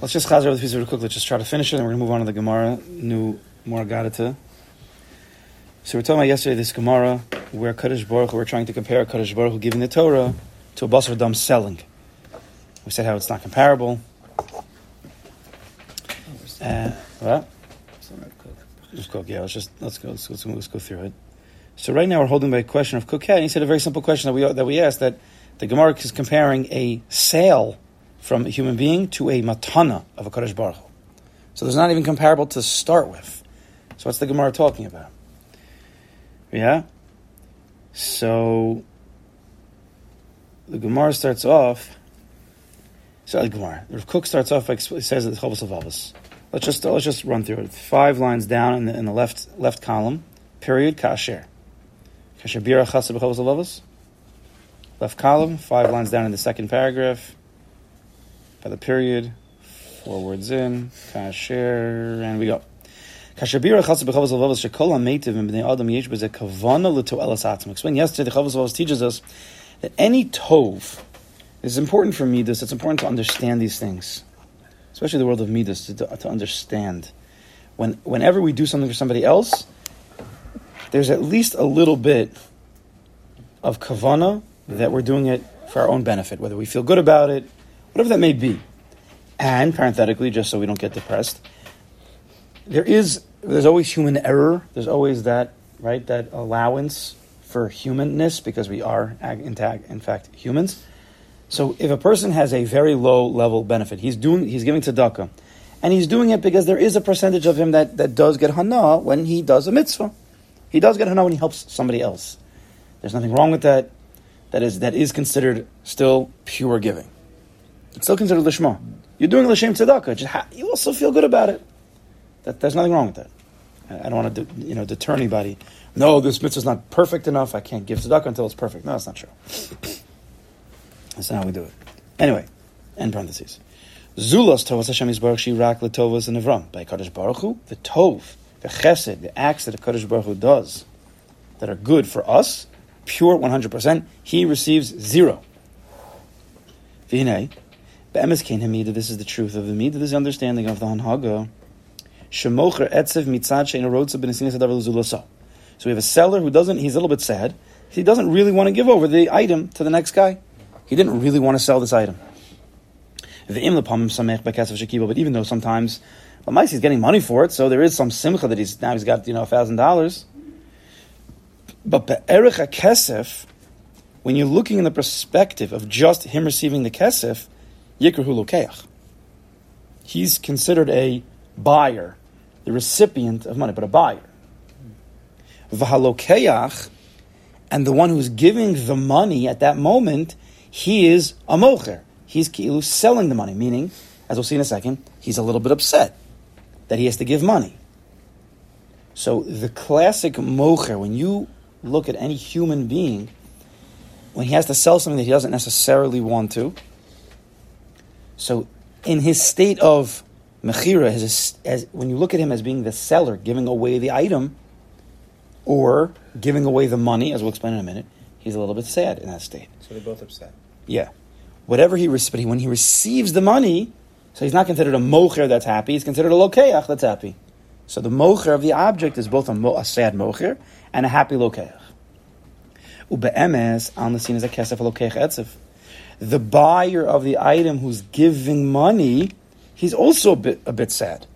Let's just chazer with piece of quick. Let's just try to finish it, and we're going to move on to the Gemara, new Moragadata. So we're talking about yesterday this Gemara where Kaddish Baruch we're trying to compare Kaddish Baruch giving the Torah to a Basar Dam selling. We said how it's not comparable. Uh, what? Just cook. Yeah, let's just let's go. Let's, let's, let's go through it. So right now we're holding by a question of Kukeh, and he said a very simple question that we that we asked that the Gemara is comparing a sale from a human being to a matana of a Kaddish Baruch Hu. So there's not even comparable to start with. So what's the Gemara talking about? Yeah? So the Gemara starts off. So the Gemara, the Kook starts off by says the Chovos Avavos. Let's just let's just run through it. Five lines down in the, in the left left column. Period. Kasher. Kasher bira chassid b'chovos Avavos. Left column. Five lines down in the second paragraph by the period, four words in, kasher, and we go. Kashabira chatzah b'chavos lavavos shekol ha-meitiv and b'nei adam yesh b'zeh kavana l'to'elas atzim. Explain yesterday, the chavos lavavos teaches us that any tov is important for midas. It's important to understand these things, especially the world of midas, to, to understand. When, whenever we do something for somebody else, there's at least a little bit of kavana that we're doing it for our own benefit, whether we feel good about it, whatever that may be. And parenthetically, just so we don't get depressed, there is there's always human error. There's always that right that allowance for humanness because we are in fact humans. So if a person has a very low level benefit, he's doing he's giving tzedakah, and he's doing it because there is a percentage of him that, that does get hana when he does a mitzvah. He does get hana when he helps somebody else. There's nothing wrong with that. That is that is considered still pure giving. It's still considered lishma. You're doing l'shem tzedakah. Just ha- you also feel good about it. That, there's nothing wrong with that. I, I don't want to, you know, deter anybody. No, this mitzvah is not perfect enough. I can't give tzedakah until it's perfect. No, that's not true. That's not how we do it. Anyway, end parentheses. Zulas tovas Hashem Yisbarach shirak letovas and Avram. By Kadosh Baruch Hu, the tov, the chesed, the acts that the Kadosh Baruch Hu does that are good for us, pure 100%, he receives zero. Be'emes kein hamida, this is the truth of the midah, this is the understanding of the hanhaga. So we have a seller who doesn't, he's a little bit sad. He doesn't really want to give over the item to the next guy. He didn't really want to sell this item. But even though sometimes Lamais he's getting money for it, so there is some simcha that he's now he's got you know thousand dollars. But be'erich kesef, when you're looking in the perspective of just him receiving the kesef, Yikrahu Lokeach. He's considered a buyer, the recipient of money, but a buyer. Vahalokeach, and the one who's giving the money at that moment, he is a mocher. He's selling the money, meaning, as we'll see in a second, he's a little bit upset that he has to give money. So the classic mocher, when you look at any human being, when he has to sell something that he doesn't necessarily want to, so, in his state of mechira, as, as, when you look at him as being the seller, giving away the item, or giving away the money, as we'll explain in a minute, he's a little bit sad in that state. So they're both upset. Yeah, whatever he receives, but when he receives the money, so he's not considered a mocher that's happy; he's considered a lokeach that's happy. So the mocher of the object is both a, mo- a sad mocher and a happy lokeach. Ube'emes on the scene is a kesef lokeach the buyer of the item who's giving money, he's also a bit, a bit sad.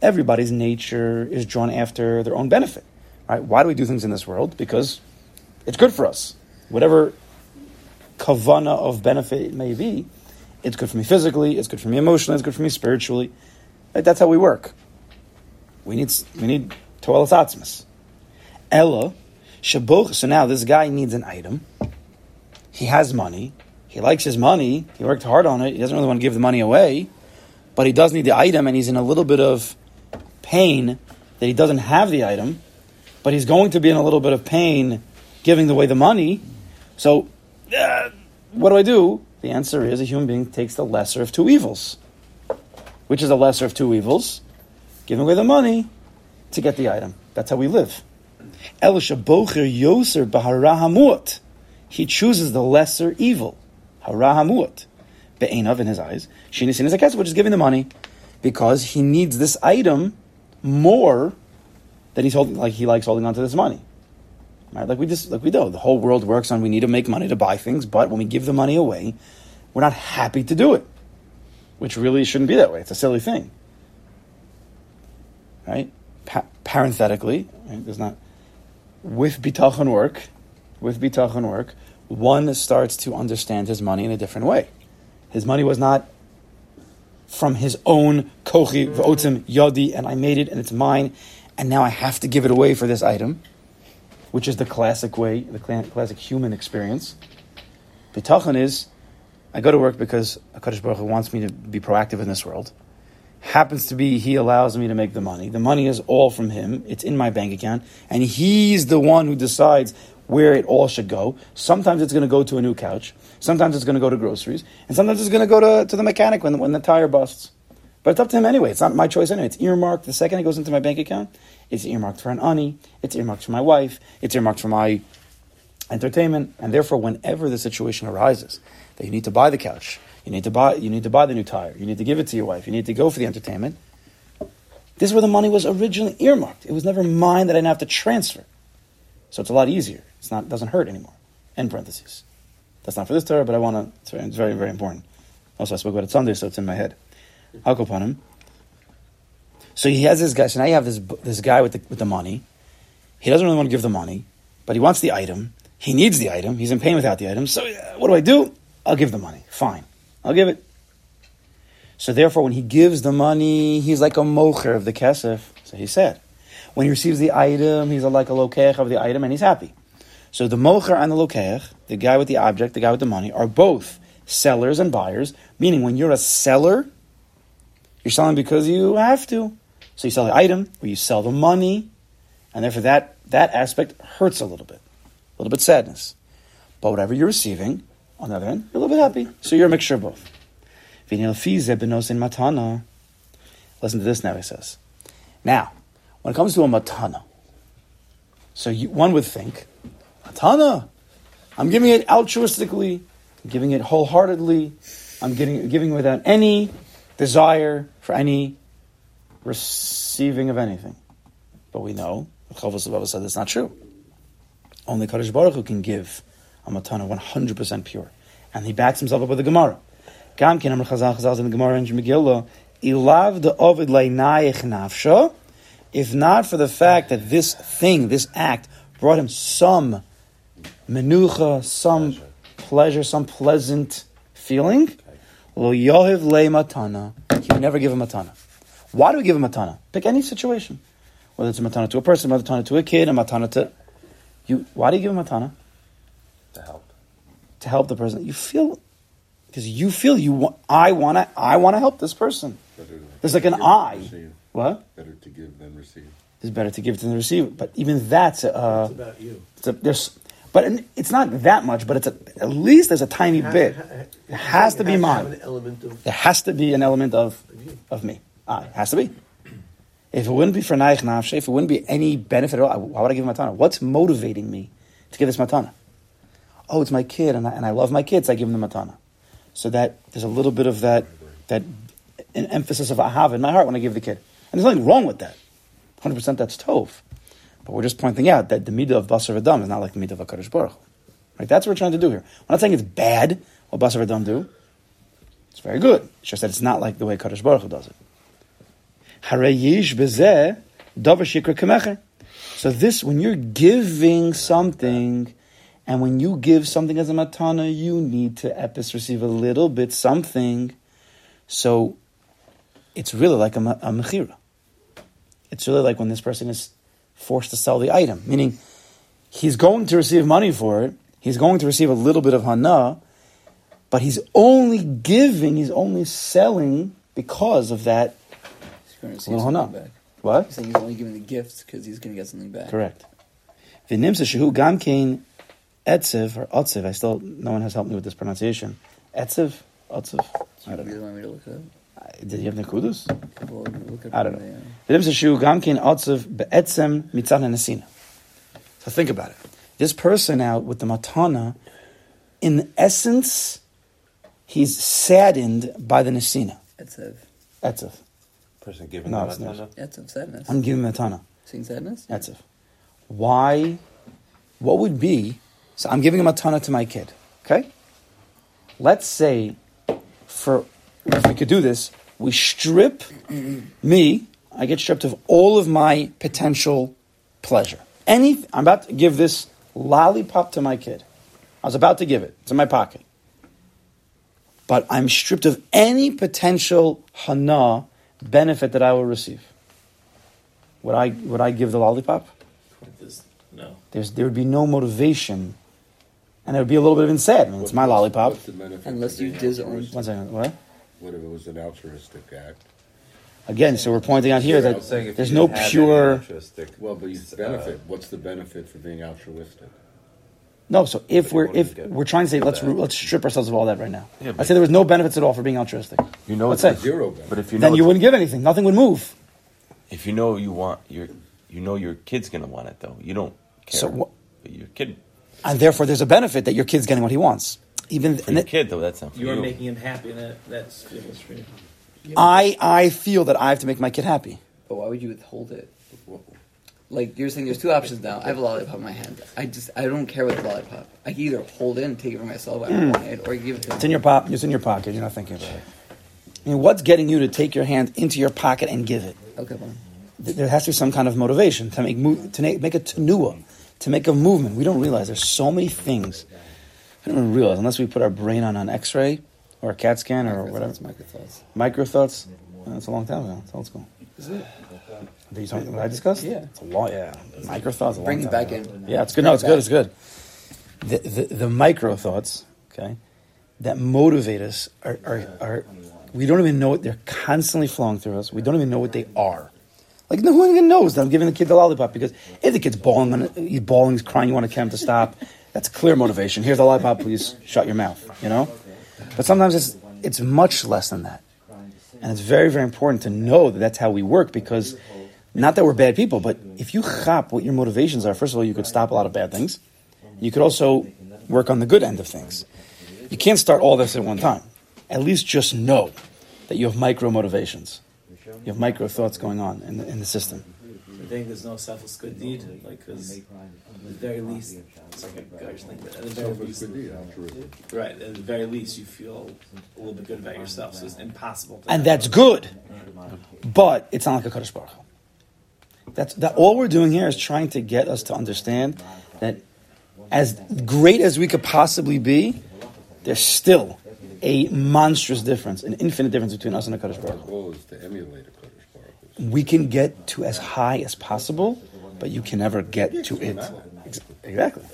Everybody's nature is drawn after their own benefit. Right? Why do we do things in this world? Because it's good for us. Whatever kavana of benefit it may be, it's good for me physically, it's good for me emotionally, it's good for me spiritually. Right? That's how we work. We need we need atzmas. Ella, Shabuch, so now this guy needs an item. He has money. He likes his money. He worked hard on it. He doesn't really want to give the money away, but he does need the item, and he's in a little bit of pain that he doesn't have the item, but he's going to be in a little bit of pain giving away the money. So, uh, what do I do? The answer is a human being takes the lesser of two evils. Which is the lesser of two evils? Giving away the money to get the item. That's how we live. Elisha Bocher Yoser Baharahamut. he chooses the lesser evil, harahamuat, be'enav in his eyes, shinisin is a kesef, which is giving the money, because he needs this item more than he's holding, like he likes holding on to this money. Right? Like we just, like we do. The whole world works on we need to make money to buy things, but when we give the money away, we're not happy to do it, which really shouldn't be that way. It's a silly thing, right? Pa- parenthetically, right? there's not with bitachon work, with bitachon work, one starts to understand his money in a different way. His money was not from his own kochi v'otzim yadi, and I made it and it's mine, and now I have to give it away for this item, which is the classic way, the classic human experience. Bitachon is, I go to work because Hakadosh Baruch Hu wants me to be proactive in this world. Happens to be he allows me to make the money. The money is all from him. It's in my bank account, and he's the one who decides where it all should go. Sometimes it's going to go to a new couch. Sometimes it's going to go to groceries. And sometimes it's going to go to, to the mechanic when, when the tire busts. But it's up to him anyway. It's not my choice anyway. It's earmarked. The second it goes into my bank account, it's earmarked for an ani. It's earmarked for my wife. It's earmarked for my entertainment. And therefore, whenever the situation arises that you need to buy the couch, you need to buy, you need to buy the new tire, you need to give it to your wife, you need to go for the entertainment, this is where the money was originally earmarked. It was never mine that I didn't have to transfer. So it's a lot easier. It's not doesn't hurt anymore. End parentheses. That's not for this Torah, but I want to. It's very, very important. Also, I spoke about it Sunday, so it's in my head. I'll go upon him. So he has this guy. So now you have this this guy with the with the money. He doesn't really want to give the money, but he wants the item. He needs the item. He's in pain without the item. So uh, what do I do? I'll give the money. Fine, I'll give it. So therefore, when he gives the money, he's like a mocher of the kesef. So he said, when he receives the item, he's like a lokech of the item, and he's happy. So the mocher and the lokech, the guy with the object, the guy with the money, are both sellers and buyers. Meaning, when you're a seller, you're selling because you have to. So you sell the item, or you sell the money, and therefore that that aspect hurts a little bit, a little bit sadness. But whatever you're receiving, on the other hand, you're a little bit happy. So you're a mixture of both. Listen to this now, he says. Now, when it comes to a matana, so you, one would think, matana, I'm giving it altruistically, I'm giving it wholeheartedly, I'm giving, giving without any desire for any receiving of anything. But we know, Chavos said that's not true. Only Kadosh Baruch Hu can give a matana 100% pure. And he backs himself up with the Gemara. Gam kin amr chazal chazal in the Gemara in Megillah, ilav de ovid leinayich nafsha, if not for the fact that this thing, this act, brought him some menucha, some pleasure, pleasure some pleasant feeling, lo yohiv matana, he would never give him a matana. Why do we give him a matana? Pick any situation. Whether it's a matana to a person, a matana to a kid, a matana to... you. Why do you give him a matana? To help. To help the person. You feel... Because you feel you want... I want to I wanna help this person. There's like an I. What? Better to give than receive. It's better to give than receive. But even that's... Uh, it's about you. It's a, there's... But it's not that much, but it's a, at least there's a tiny bit. It has to be mine. There has to be an element of, of me. Ah, it has to be. If it wouldn't be for Naich Nafshe, if it wouldn't be any benefit at all, why would I give him matana? What's motivating me to give this matana? Oh, it's my kid, and I, and I love my kids, I give them the matana. So that there's a little bit of that, that an emphasis of ahav in my heart when I give the kid. And there's nothing wrong with that. 100% that's tov. But we're just pointing out that the midah of basar Adam is not like the midah of HaKadosh Baruch Right? That's what we're trying to do here. We're not saying it's bad what basar Adam do. It's very good. It's just that it's not like the way Kadosh Baruch Hu does it. So this, when you're giving something, and when you give something as a matana, you need to epis receive a little bit something. So it's really like a, a mechira. It's really like when this person is forced to sell the item, meaning he's going to receive money for it. He's going to receive a little bit of hana, but he's only giving, he's only selling because of that going to receive something back. What? He's saying he's only giving the gift because he's going to get something back. Correct. V'nimsa shehu gamkein etziv or otziv. I still no one has helped me with this pronunciation. Etziv, otziv. I don't really want me to look it up. Did you have the nekudus? I don't know. V'nimsa shehu gamkein otziv be'etzem mitzad nesina. So think about it. This person out with the matana in essence, he's saddened by the Nesina. Etzev. Etzev. Person giving No, them it's a not. tana? Etzev sadness. I'm giving him a tana. Seeing sadness? Etzev. Why? What would be? So I'm giving a tana to my kid. Okay. Let's say, for if we could do this, we strip me. I get stripped of all of my potential pleasure. Any, I'm about to give this lollipop to my kid. I was about to give it. It's in my pocket. But I'm stripped of any potential hana benefit that I will receive. Would I would I give the lollipop? No. There's there would be no motivation, and it would be a little bit of insane. I mean, it's my lollipop. What's the benefit Unless you being disown- One second. What? What if it was an altruistic act? Again, so we're pointing out here I'm that there's no pure. altruistic- Well, but you uh, benefit. What's the benefit for being altruistic? No, so if But we're if we're trying to say let's that. let's strip ourselves of all that right now. Yeah, I'd say there was no benefits at all for being altruistic. You know Let's it's say. Zero benefit. But if you know Then you wouldn't give anything. Nothing would move. if you know you want your you know your kid's gonna want it though. You don't care. So what- But your kid And therefore, there's a benefit that your kid's getting what he wants. Even for and your it- kid though, that's not You are you. making him happy, and that, that's feelings for you. I I feel that I have to make my kid happy. But why would you withhold it? Like you're saying, there's two options now. I have a lollipop in my hand. I just I don't care about the lollipop. I can either hold it and take it for myself, I don't want it, or give it to It's in your pop. It's in your pocket. You're not thinking about it. I mean, what's getting you to take your hand into your pocket and give it? Okay, fine. There has to be some kind of motivation to make move, to make, make a tenua, to make a movement. We don't realize there's so many things. I don't even realize unless we put our brain on an X-ray or a CAT scan or whatever. Microthoughts, microthoughts. Micro thoughts. That's a long time ago. It's old school. Is it? Did you talk what I discussed? Yeah. It's a long. Yeah. Micro thoughts. A long Bring it time back ago. in. Yeah, it's good. No, it's good. It's good. The, the, the micro thoughts, okay, that motivate us are, are, are, we don't even know what they're constantly flowing through us. We don't even know what they are. Like no one even knows that I'm giving the kid the lollipop because if the kid's bawling, he's bawling, he's crying, you want to get him to stop. That's clear motivation. Here's the lollipop, please shut your mouth. You know, but sometimes it's it's much less than that, and it's very very important to know that that's how we work because not that we're bad people, but if you chop what your motivations are, first of all, you could stop a lot of bad things. You could also work on the good end of things. You can't start all this at one time. At least just know that you have micro motivations. You have micro thoughts going on in the, in the system. I think there's no selfless good deed, like because at the very least, sorry, I just think that at the very least, good deed, altruistic. right? At the very least, you feel a little bit good about yourself. So it's impossible. To And that's good. But it's not like a Kaddish Baruch. That's that. All we're doing here is trying to get us to understand that as great as we could possibly be, there's still a monstrous difference, an infinite difference between us and a Kaddish Baruch. Our goal is to emulate a Kodesh Baruch We can get to as high as possible, but you can never get to it. Exactly.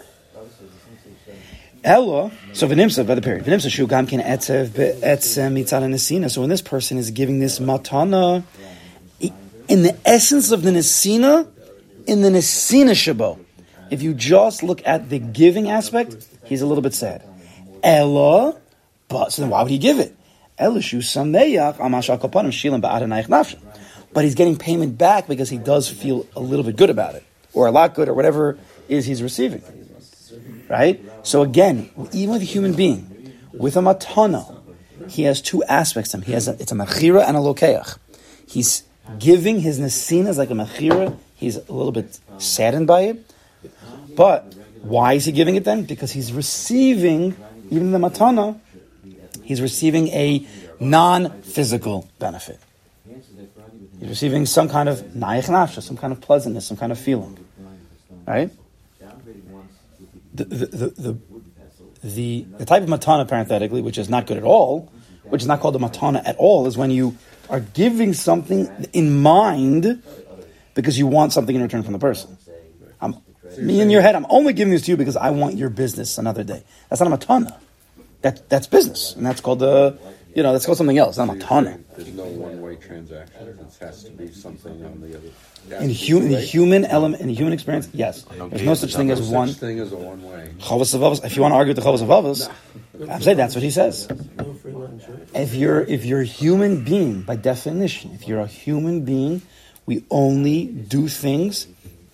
Ella, so v'nimsa by the period. V'nimsa shu gam kin etzev be'etzem mitzad nesina. So when this person is giving this matana, in the essence of the nesina, in the nesina shabo, if you just look at the giving aspect, he's a little bit sad. Ella, but so then why would he give it? But he's getting payment back because he does feel a little bit good about it, or a lot good, or whatever is he's receiving. Right? So again, even with a human being, with a matana, he has two aspects to him. He has a, it's a mechira and a lokeach. He's giving his nesinas like a mechira. He's a little bit saddened by it. But why is he giving it then? Because he's receiving, even the matana, he's receiving a non-physical benefit. He's receiving some kind of nayach nafsha, some kind of pleasantness, some kind of feeling. Right? The, the, the, the, the, the type of matana, parenthetically, which is not good at all, which is not called a matana at all, is when you are giving something in mind because you want something in return from the person. I'm, me in your head, I'm only giving this to you because I want your business another day. That's not a matana. That, that's business. And that's called the, you know, that's called something else. Not a So matana. There's no one-way transaction. It has to be something on the other. In, to be hu- in the right. human element, in the human experience, yes. There's no such thing as one. thing as a one-way. Chavos If you want to argue with the Chavos Avavos, I'm saying that's what he says. If you're if you're a human being, by definition, if you're a human being, we only do things,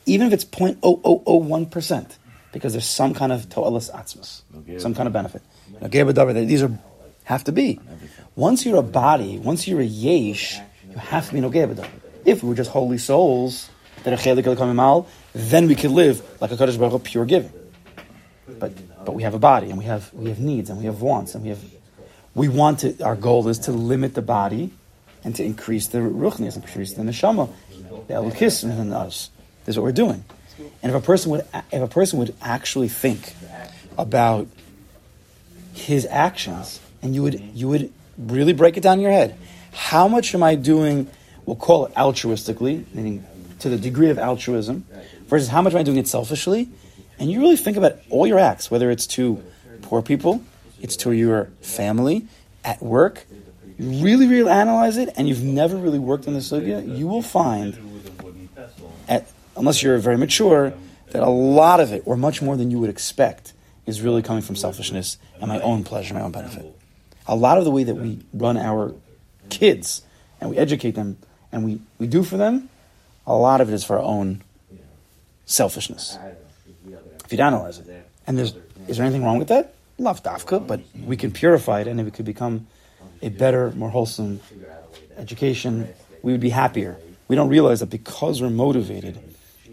even if it's 0.0001 percent. because there's some kind of to'alas atzmas, some kind of benefit. These are have to be. Once you're a body, once you're a yesh, you have to be nogea b'davar. If we were just holy souls that are chelik al then we could live like a Kaddish Baruch Hu, pure giving. But but we have a body and we have we have needs and we have wants and we have we want to. Our goal is to limit the body and to increase the ruchnias, increase the neshama, the elukis in us. This is what we're doing. And if a person would if a person would actually think about his actions, and you would you would really break it down in your head, how much am I doing? We'll call it altruistically, meaning to the degree of altruism, versus how much am I doing it selfishly? And you really think about all your acts, whether it's to poor people, it's to your family, at work. You really, really analyze it, and you've never really worked on the sugya, you will find, at, unless you're very mature, that a lot of it, or much more than you would expect, is really coming from selfishness and my own pleasure, my own benefit. A lot of the way that we run our kids and we educate them and we, we do for them, a lot of it is for our own selfishness. If you'd analyze it. And there's, is there anything wrong with that? Love dafka, but we can purify it and if it could become a better, more wholesome education. We would be happier. We don't realize that because we're motivated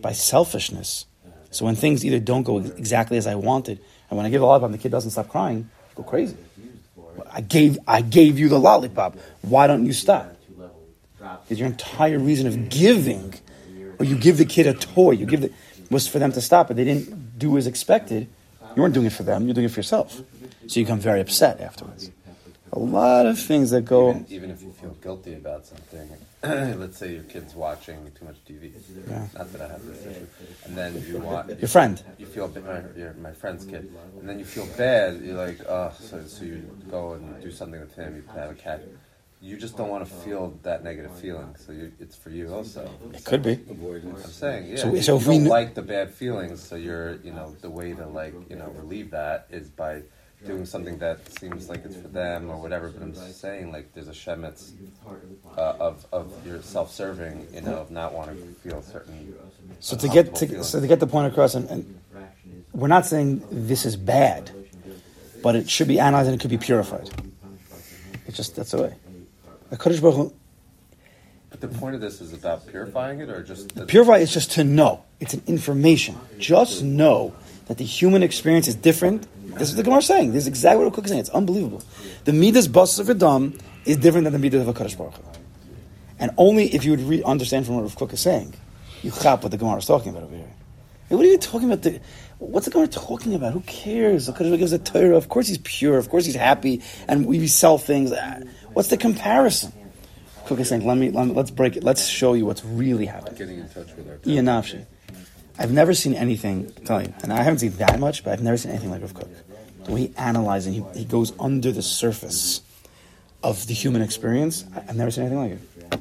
by selfishness, so when things either don't go exactly as I wanted, and when I give a lollipop and the kid doesn't stop crying, I go crazy. I gave, I gave you the lollipop. Why don't you stop? Because your entire reason of giving, or you give the kid a toy, you give the, was for them to stop, but they didn't do as expected. You weren't doing it for them, you're doing it for yourself. So you become very upset afterwards. A lot of things that go. Even, even if you feel guilty about something, let's say your kid's watching too much TV. Yeah. Not that I have this issue. And then you want Your friend. You feel my, uh, your, my friend's kid, and then you feel bad. You're like, oh, so, so you go and do something with him. You have a cat. You just don't want to feel that negative feeling. So you, it's for you also. It could be. I'm saying, yeah. So- so you if we don't kn- like the bad feelings, so you're, you know, the way to like, you know, relieve that is by doing something that seems like it's for them or whatever. But I'm just saying, like, there's a shemitz uh, of of your self-serving, you know, of not wanting to feel certain. So to get to, so to get the point across, and, and we're not saying this is bad, but it should be analyzed and it could be purified. It's just that's the way. The Kaddish Baruch But the point of this is about purifying it, or just the, purify is just to know. It's an information. Just know that the human experience is different. This is what the Gemara is saying. This is exactly what Kook is saying. It's unbelievable. The midas bus of Adam is different than the midas of a Kaddish Baruch Hu. And only if you would re- understand from what Rav Kook is saying, you chap what the Gemara is talking about over here. Hey, what are you talking about? The, what's the Gemara talking about? Who cares? The Kaddish gives a Torah. Of course he's pure. Of course he's happy. And we sell things. Ah, What's the comparison? Kook is saying, let me, let let's break it. Let's show you what's really happening. getting in touch with our. Ian. I've never seen anything, I'm telling you, and I haven't seen that much, but I've never seen anything like Rav Kook. The way he analyzes, he, he goes under the surface of the human experience. I- I've never seen anything like it.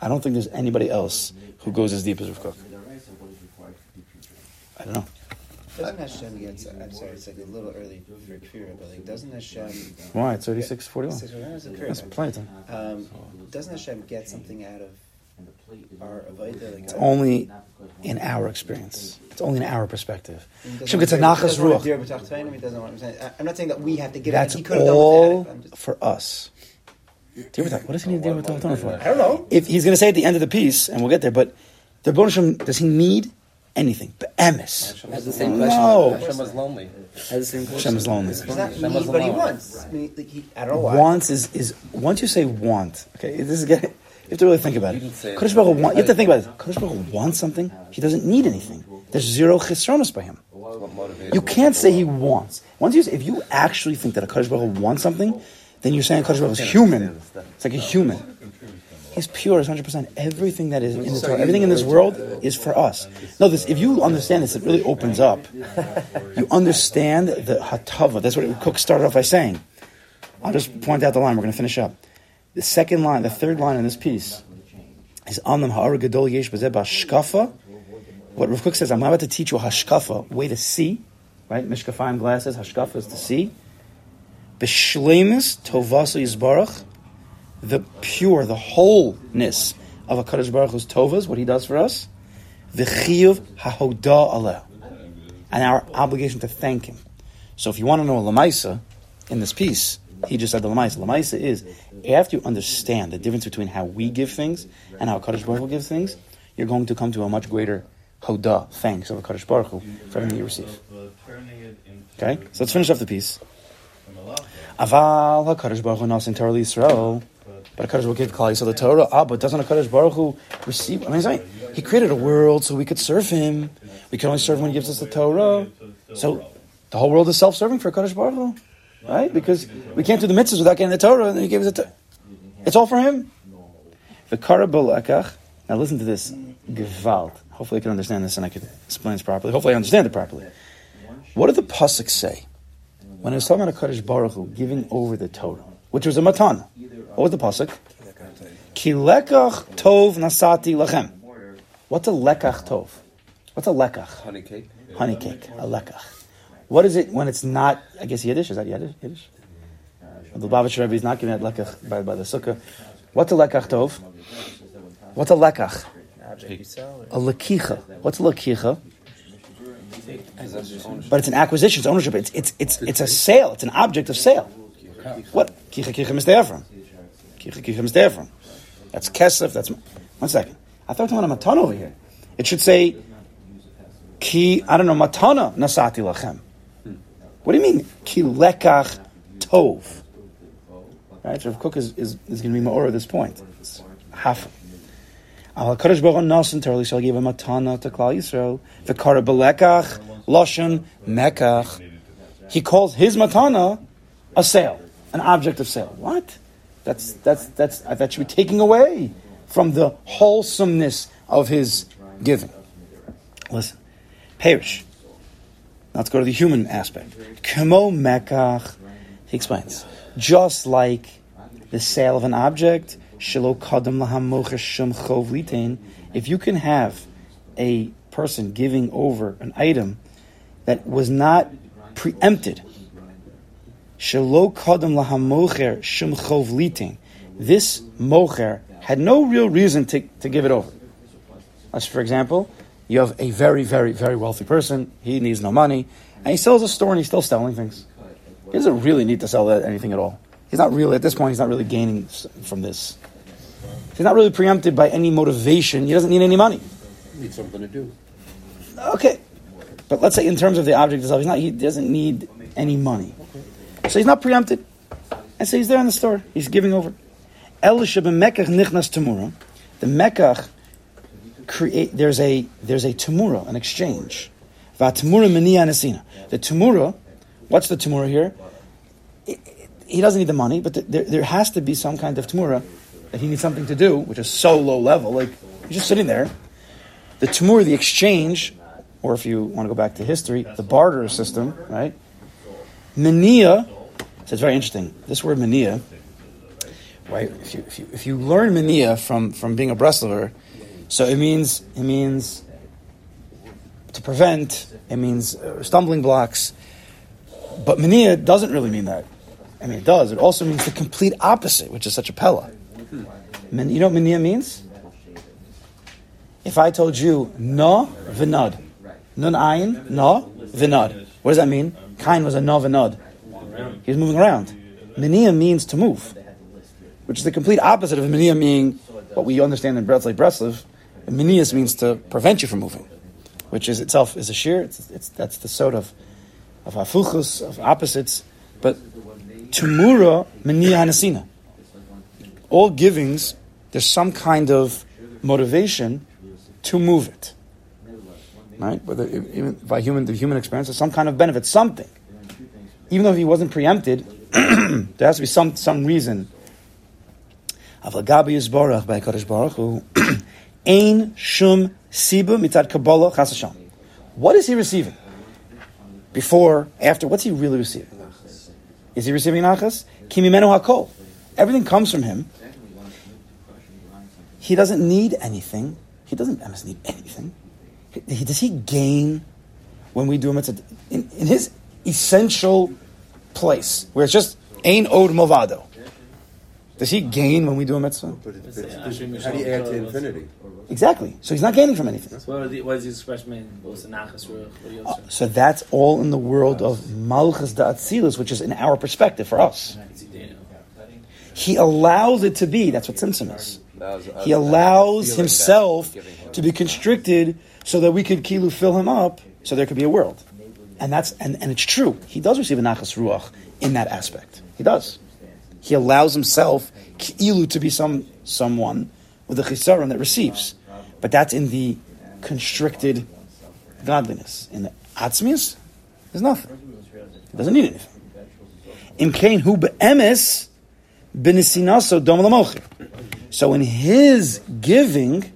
I don't think there's anybody else who goes as deep as Rav Kook. I don't know. Doesn't Hashem get? I'm sorry, it's like a little early for Kfira, but like, doesn't Hashem? Why? It's 36, 41. Six- it Kfira? That's plenty of time. Um, doesn't Hashem get something out of our avodah? Like, It's only in our experience. It's only in our perspective. Hashem gets a want to- he nachas ruach. to dir b'tach teinim, he doesn't want- I'm not saying that we have to give That's it. He could done all without it. Just- for us. Dear with that, what does he need to deal with Torah for? I don't know. If he's going to say at the end of the piece, and we'll get there, but the Bonisham, does he need anything? But emes. Has the same lonely. question. No. Hashem was lonely. Has the same question. Hashem is lonely. It's not Hashem need, but he alone. wants. I mean, like he, I don't know why. Wants is, is, once you say want, okay, this is getting, you have to really think about it. didn't say it. Kadosh Baruch want, you have to think about it. Kadosh Baruch wants something, he doesn't need anything. There's zero chesronos by him. You can't say he wants. Once you, if you actually think that a Kadosh Baruch wants something, then you're saying Kadosh Baruch is human. It's like a human. He's pure, is 100%. Everything that is in the Torah, everything in this world is for us. No, this, if you understand this, it really opens up. You understand the hatava. That's what Kook started off by saying. I'll just point out the line. We're going to finish up. The second line, the third line in this piece is Anam Ha'ara Gadol Yesh. What Rav says, I'm about to teach you hashkafa, way to see, right? Mishkafayim glasses, hashkafa is to see. B'shleimus tovasu yizbarach, the pure, the wholeness of a Kaddish Baruch Hu's tovas, what he does for us. V'chiyuv hahoda aleh. and our obligation to thank him. So if you want to know a Lamaisa in this piece, he just said the Lamaisa. Lamaisa is you understand the difference between how we give things and how Kaddish Baruch Hu gives things, you're going to come to a much greater hoda, thanks of Kaddish Baruch Hu for everything you receive. Okay, so let's finish off the piece. Aval Hakadosh Baruch Hu nasin Torah Yisrael. But Hakadosh Hu gave Klal Yisrael the Torah. Ah, but doesn't Hakadosh Baruch Hu receive? I mean, he created a world so we could serve him. We can only serve when he gives us the Torah. So the whole world is self-serving for Hakadosh Baruch Hu, right? Because we can't do the mitzvahs without getting the Torah, and He gave us it. Torah. it's all for him. The Karabal Now listen to this. Gewalt. Hopefully, I can understand this and I can explain this properly. Hopefully, I understand it properly. What did the pasuk say when it was talking about a Kaddish Baruch Hu giving over the Torah, which was a matana? What was the pasuk? Ki lekach tov nasati lachem. What's a lekach tov? What's a lekach? Honey cake. Honey cake, a lekach. What is it when it's not? I guess Yiddish is that Yiddish? Yiddish. Uh, the Lubavitch Rebbe is not giving it lekach by, by the sukkah. What's a lekach tov? What's a lekach? Object you sell. A lekicha. What's a lekicha? But it's an acquisition, it's ownership. It's it's it's it's a sale. It's an object of sale. What? Kicha kicha mistefram. Kicha kicha mistefram. That's kesef. That's one second. I thought talking about matana over here. It should say ki. I don't know matana nasati lachem. What do you mean ki lekach tov? Right. Rav Kook is is, is going to be more at this point. It's half. Al Hakadosh Baruch Hu Nasan Torah shall give a matana to Klal Yisrael. V'kara belekach loshen, mekach. He calls his matana a sale, an object of sale. What? That's that's that's uh, that should be taking away from the wholesomeness of his giving. Listen, perish. Now let's go to the human aspect. Kemo mekach. He explains, just like the sale of an object, shelo kadam laham shum chov litain. If you can have a person giving over an item that was not preempted, shelo kadam laham shum chov litain. This mocher had no real reason to, to give it over. As for example, you have a very, very, very wealthy person. He needs no money, and he sells a store and he's still selling things. He doesn't really need to sell that anything at all. He's not really at this point. He's not really gaining from this. He's not really preempted by any motivation. He doesn't need any money. Need something to do. Okay, but let's say in terms of the object itself, he's not. He doesn't need any money, so he's not preempted. And so he's there in the store. He's giving over. El mekach nichnas temura. The mekach create. There's a there's a temura, an exchange. Nesina. The temura. What's the temura here? It- it- He doesn't need the money, but th- there, there has to be some kind of temura that he needs something to do, which is so low level. Like he's just sitting there. The temura, the exchange, or if you want to go back to history, the barter system, right? Mania. So it's very interesting. This word mania, right? If you, if you, if you learn mania from, from being a Breslover, so it means it means to prevent. It means uh, stumbling blocks. But mania doesn't really mean that. I mean, it does. It also means the complete opposite, which is such a pella. Men- You know what mania means? If I told you no vinod, nun ayin no vinod, what does that mean? Kain was a no vinod. He was moving around. Mania means to move, which is the complete opposite of mania meaning what we understand in Breslov Breslov. Minias means to prevent you from moving, which is itself is a shear. It's, it's that's the sort of of afuchus of opposites. But tumura mania hanasina. All givings, there's some kind of motivation to move it. Right? Whether even by human the human experience, there's some kind of benefit, something. Even though he wasn't preempted, there has to be some some reason. Avlagabi is barach by Kadosh Baruch Hu. Ein shum siba mitzad kabbalah chas Hashem. What is he receiving? Before, after, what's he really receiving? Is he receiving nachas? Kimimenu hakol. Everything comes from him. He doesn't need anything. He doesn't Emes need anything. Does he gain when we do mitzvah in, in his essential place where it's just ain od movado? Does he gain when we do a mitzvah? But it, it's, how do you add to infinity? Exactly. So he's not gaining from anything. So what, the, what the expression mean? What's the nachas ruach? What do you Uh. So that's all in the world of Malchus Da'atzilus, which is in our perspective for us. He allows it to be. That's what Tzimtzum is. That was- I He allows himself that, giving him- to be constricted so that we could kilu fill him up so there could be a world. And that's and, and it's true. He does receive a nachas ruach in that aspect. He does. He allows himself kilu to be some someone with a chisaron that receives. But that's in the constricted godliness. In the atzmius, there's nothing. He doesn't need anything. Im kain hu be'emes b'nisinaso dom lamocher. So in his giving,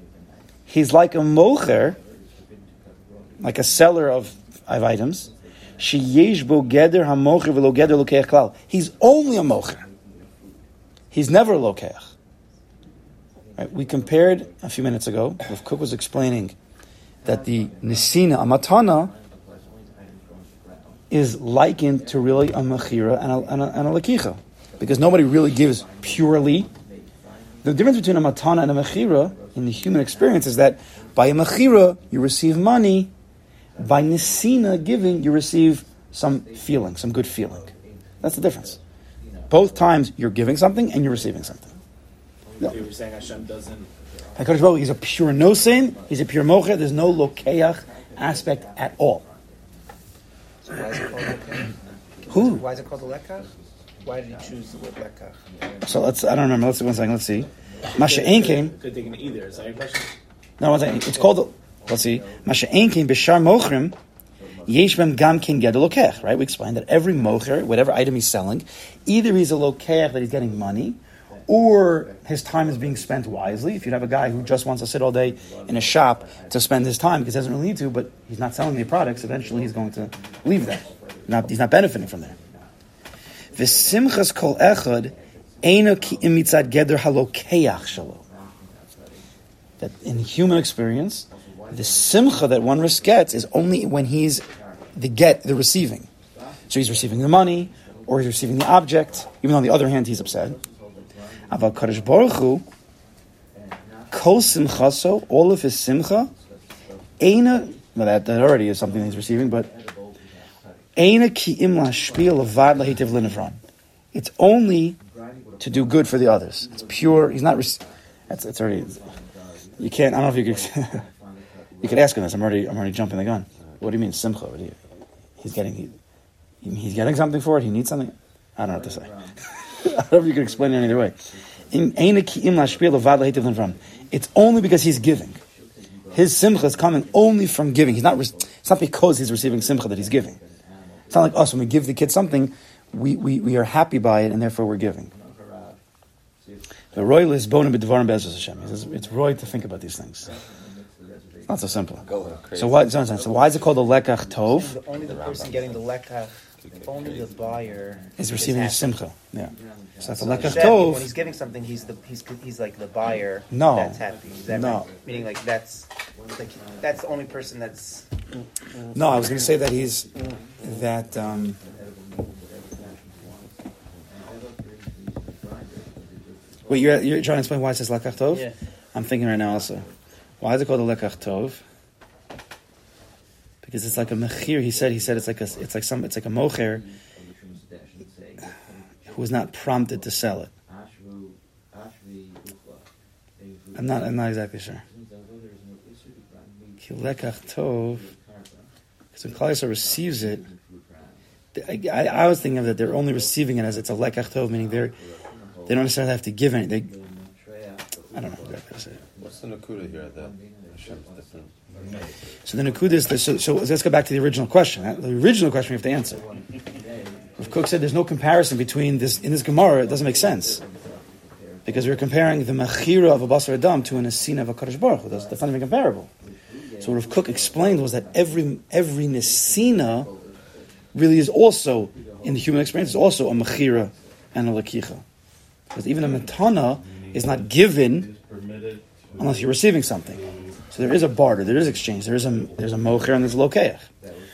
he's like a mocher, like a seller of, of items. Sheyesh bo geder hamocher v'lo geder klal. He's only a mocher. He's never a lokeach. Right? We compared a few minutes ago, Rav Kook was explaining that the nisina, a matana, is likened to really a mechira and a, and a, and a lakicha. Because nobody really gives purely. The difference between a matana and a mechira in the human experience is that by a mechira, you receive money. By nisina giving, you receive some feeling, some good feeling. That's the difference. Both times you're giving something and you're receiving something. No. You were saying Hashem doesn't. HaKadosh Baruch Hu, he's a pure nosin, he's a pure mocha, there's no lokeach aspect at all. So why is it called lekach? Who? Why is it called a lekach? Why did he choose the word lekach? So let's, I don't remember, let's see one second, let's see. Masha Ein came, Could take an either. Is that your question? no, one second, it's called, let's see, Masha Ein came, Bishar Mochrim, Yesh Bem Gam Ged Lokech, right? We explained that every mocher, whatever item he's selling, either he's a lokech that he's getting money, or his time is being spent wisely. If you have a guy who just wants to sit all day in a shop to spend his time because he doesn't really need to, but he's not selling any products, eventually he's going to leave that. Not, he's not benefiting from there. V'simchas kol echad geder halokeach shalo. That in human experience, the simcha that one risk gets is only when he's the get, the receiving. So he's receiving the money, or he's receiving the object, even though on the other hand he's upset. Aval Kadosh Baruch Hu, kol simchaso, all of his simcha, eina, well that, that already is something he's receiving, but eina ki im lashpil avad lahitiv linefron. It's only to do good for the others. It's pure, he's not, rec- that's, that's already, you can't, I don't know if you could, you could ask him this, I'm already, I'm already jumping the gun. What do you mean simcha? What do you, he's getting, he, he's getting something for it, he needs something? I don't know what to say. I don't know if you can explain it way. Avad lahitiv linefron. It's only because he's giving. His simcha is coming only from giving. He's not. It's not because he's receiving simcha that he's giving. It's not like us when we give the kid something, we, we, we are happy by it and therefore we're giving. The royal is it's to think about these things. It's not so simple. Going. So why? So, so why is it called a lekach tov? The, only the person getting the lekach, only the buyer Is receiving a simcha. Yeah. So that's a So lekach Hashem, When he's giving something, he's the he's he's like the buyer. No. that's happy. Is that No. right? Meaning like that's like that's the only person that's No, I was going to say that he's that. Um, Wait, you're, you're trying to explain why it says lekach tov? Yeah. I'm thinking right now also. Why is it called a lekach tov? Because it's like a mechir. He said. He said it's like a. It's like some. It's like a mocher who was not prompted to sell it. I'm not. I'm not exactly sure. Ki lekach tov. Because when Klal receives it, I, I, I was thinking of that they're only receiving it as it's a lekach tov, meaning they're they don't necessarily have to give any. They, I don't know. What's the nakuda here different? So the Nakuda is, so, so let's go back to the original question. Uh, the original question we have to answer. If Kook said there's no comparison between this, in this Gemara, it doesn't make sense. Because we're comparing the Mechira of a Basar Adam to an Asina of a Kaddish Baruch That's, that's not even comparable. So what Rav Kook explained was that every, every Nesina really is also, in the human experience, is also a Mechira and a Lakicha. Because even a Matana is not given unless you're receiving something. So there is a barter, there is exchange, there is a there's a mocher and there's lokeach.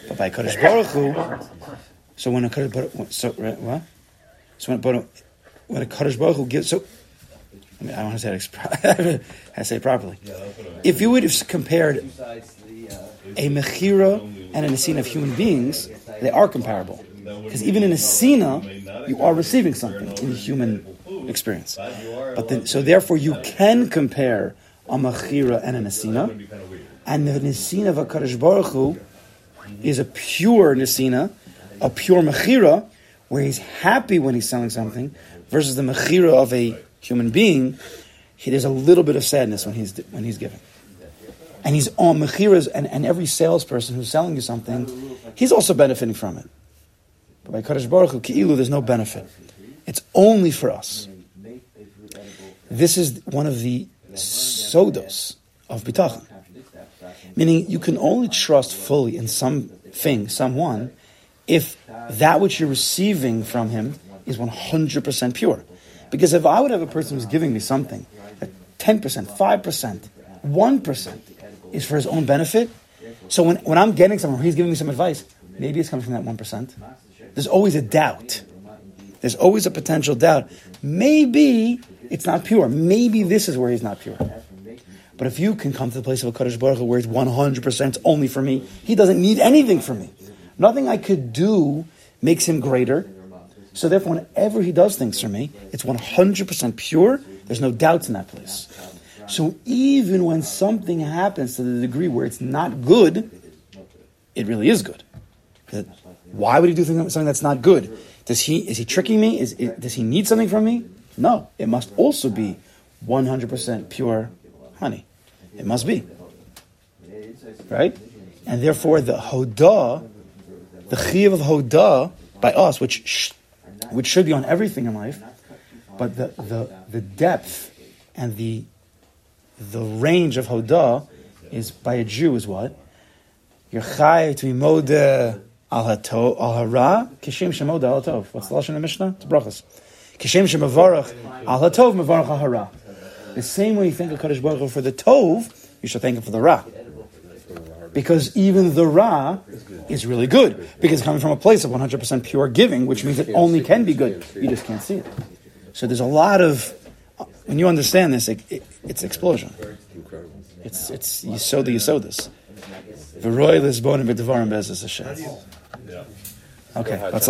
But by Kadosh Baruch Hu, so when a Kadosh Baruch so right, what? So when when a Kaddish Baruch Hu gives, so, I mean, I don't want to say it, I say it properly. If you would have compared a Mechira and a Nesina of human beings, they are comparable. Because even in a Sina, you are receiving something in the human experience. But then, so therefore, you can compare a Mechira and a Nesina. And the Nesina of a Kadosh Baruch Hu is a pure Nesina, a pure Mechira, where he's happy when he's selling something, versus the Mechira of a human being, he, there's a little bit of sadness when he's, when he's giving. And he's on Mechiras, and, and every salesperson who's selling you something, he's also benefiting from it. But by Kadosh Baruch Hu, Ki'ilu, there's no benefit. It's only for us. This is one of the sodos of bitachon. Meaning, you can only trust fully in something, someone, if that which you're receiving from him is 100% pure. Because if I would have a person who's giving me something, that 10%, 5%, 1% is for his own benefit, so when, when I'm getting something, he's giving me some advice, maybe it's coming from that 1%. There's always a doubt. There's always a potential doubt. Maybe it's not pure. Maybe this is where he's not pure. But if you can come to the place of a Kadosh Baruch Hu where it's 100% only for me, he doesn't need anything from me. Nothing I could do makes him greater. So therefore, whenever he does things for me, it's 100% pure. There's no doubts in that place. So even when something happens to the degree where it's not good, it really is good. Why would he do something that's not good? Does he is he tricking me? Is, is does he need something from me? No. It must also be 100% pure honey. It must be. Right? And therefore the hodah, the chiv of hodah by us, which sh- which should be on everything in life, but the, the, the depth and the the range of hodah is by a Jew is what? You're chayiv to be modeh al hara kishem shemodeh al. What's the lashon the Mishnah? It's brachas. Kishem shemavarach al hatov mavarach al hara. The same way you think of Kadosh Baruch Hu for the tov, you should thank him for the ra. Because even the ra is really good because coming from a place of 100% pure giving, which means it only can be good. You just can't see it. So there's a lot of when you understand this, it, it, it's explosion. It's it's you sow the you sow this. V'roy lisbon b'devarim bezes Hashem. Okay, that's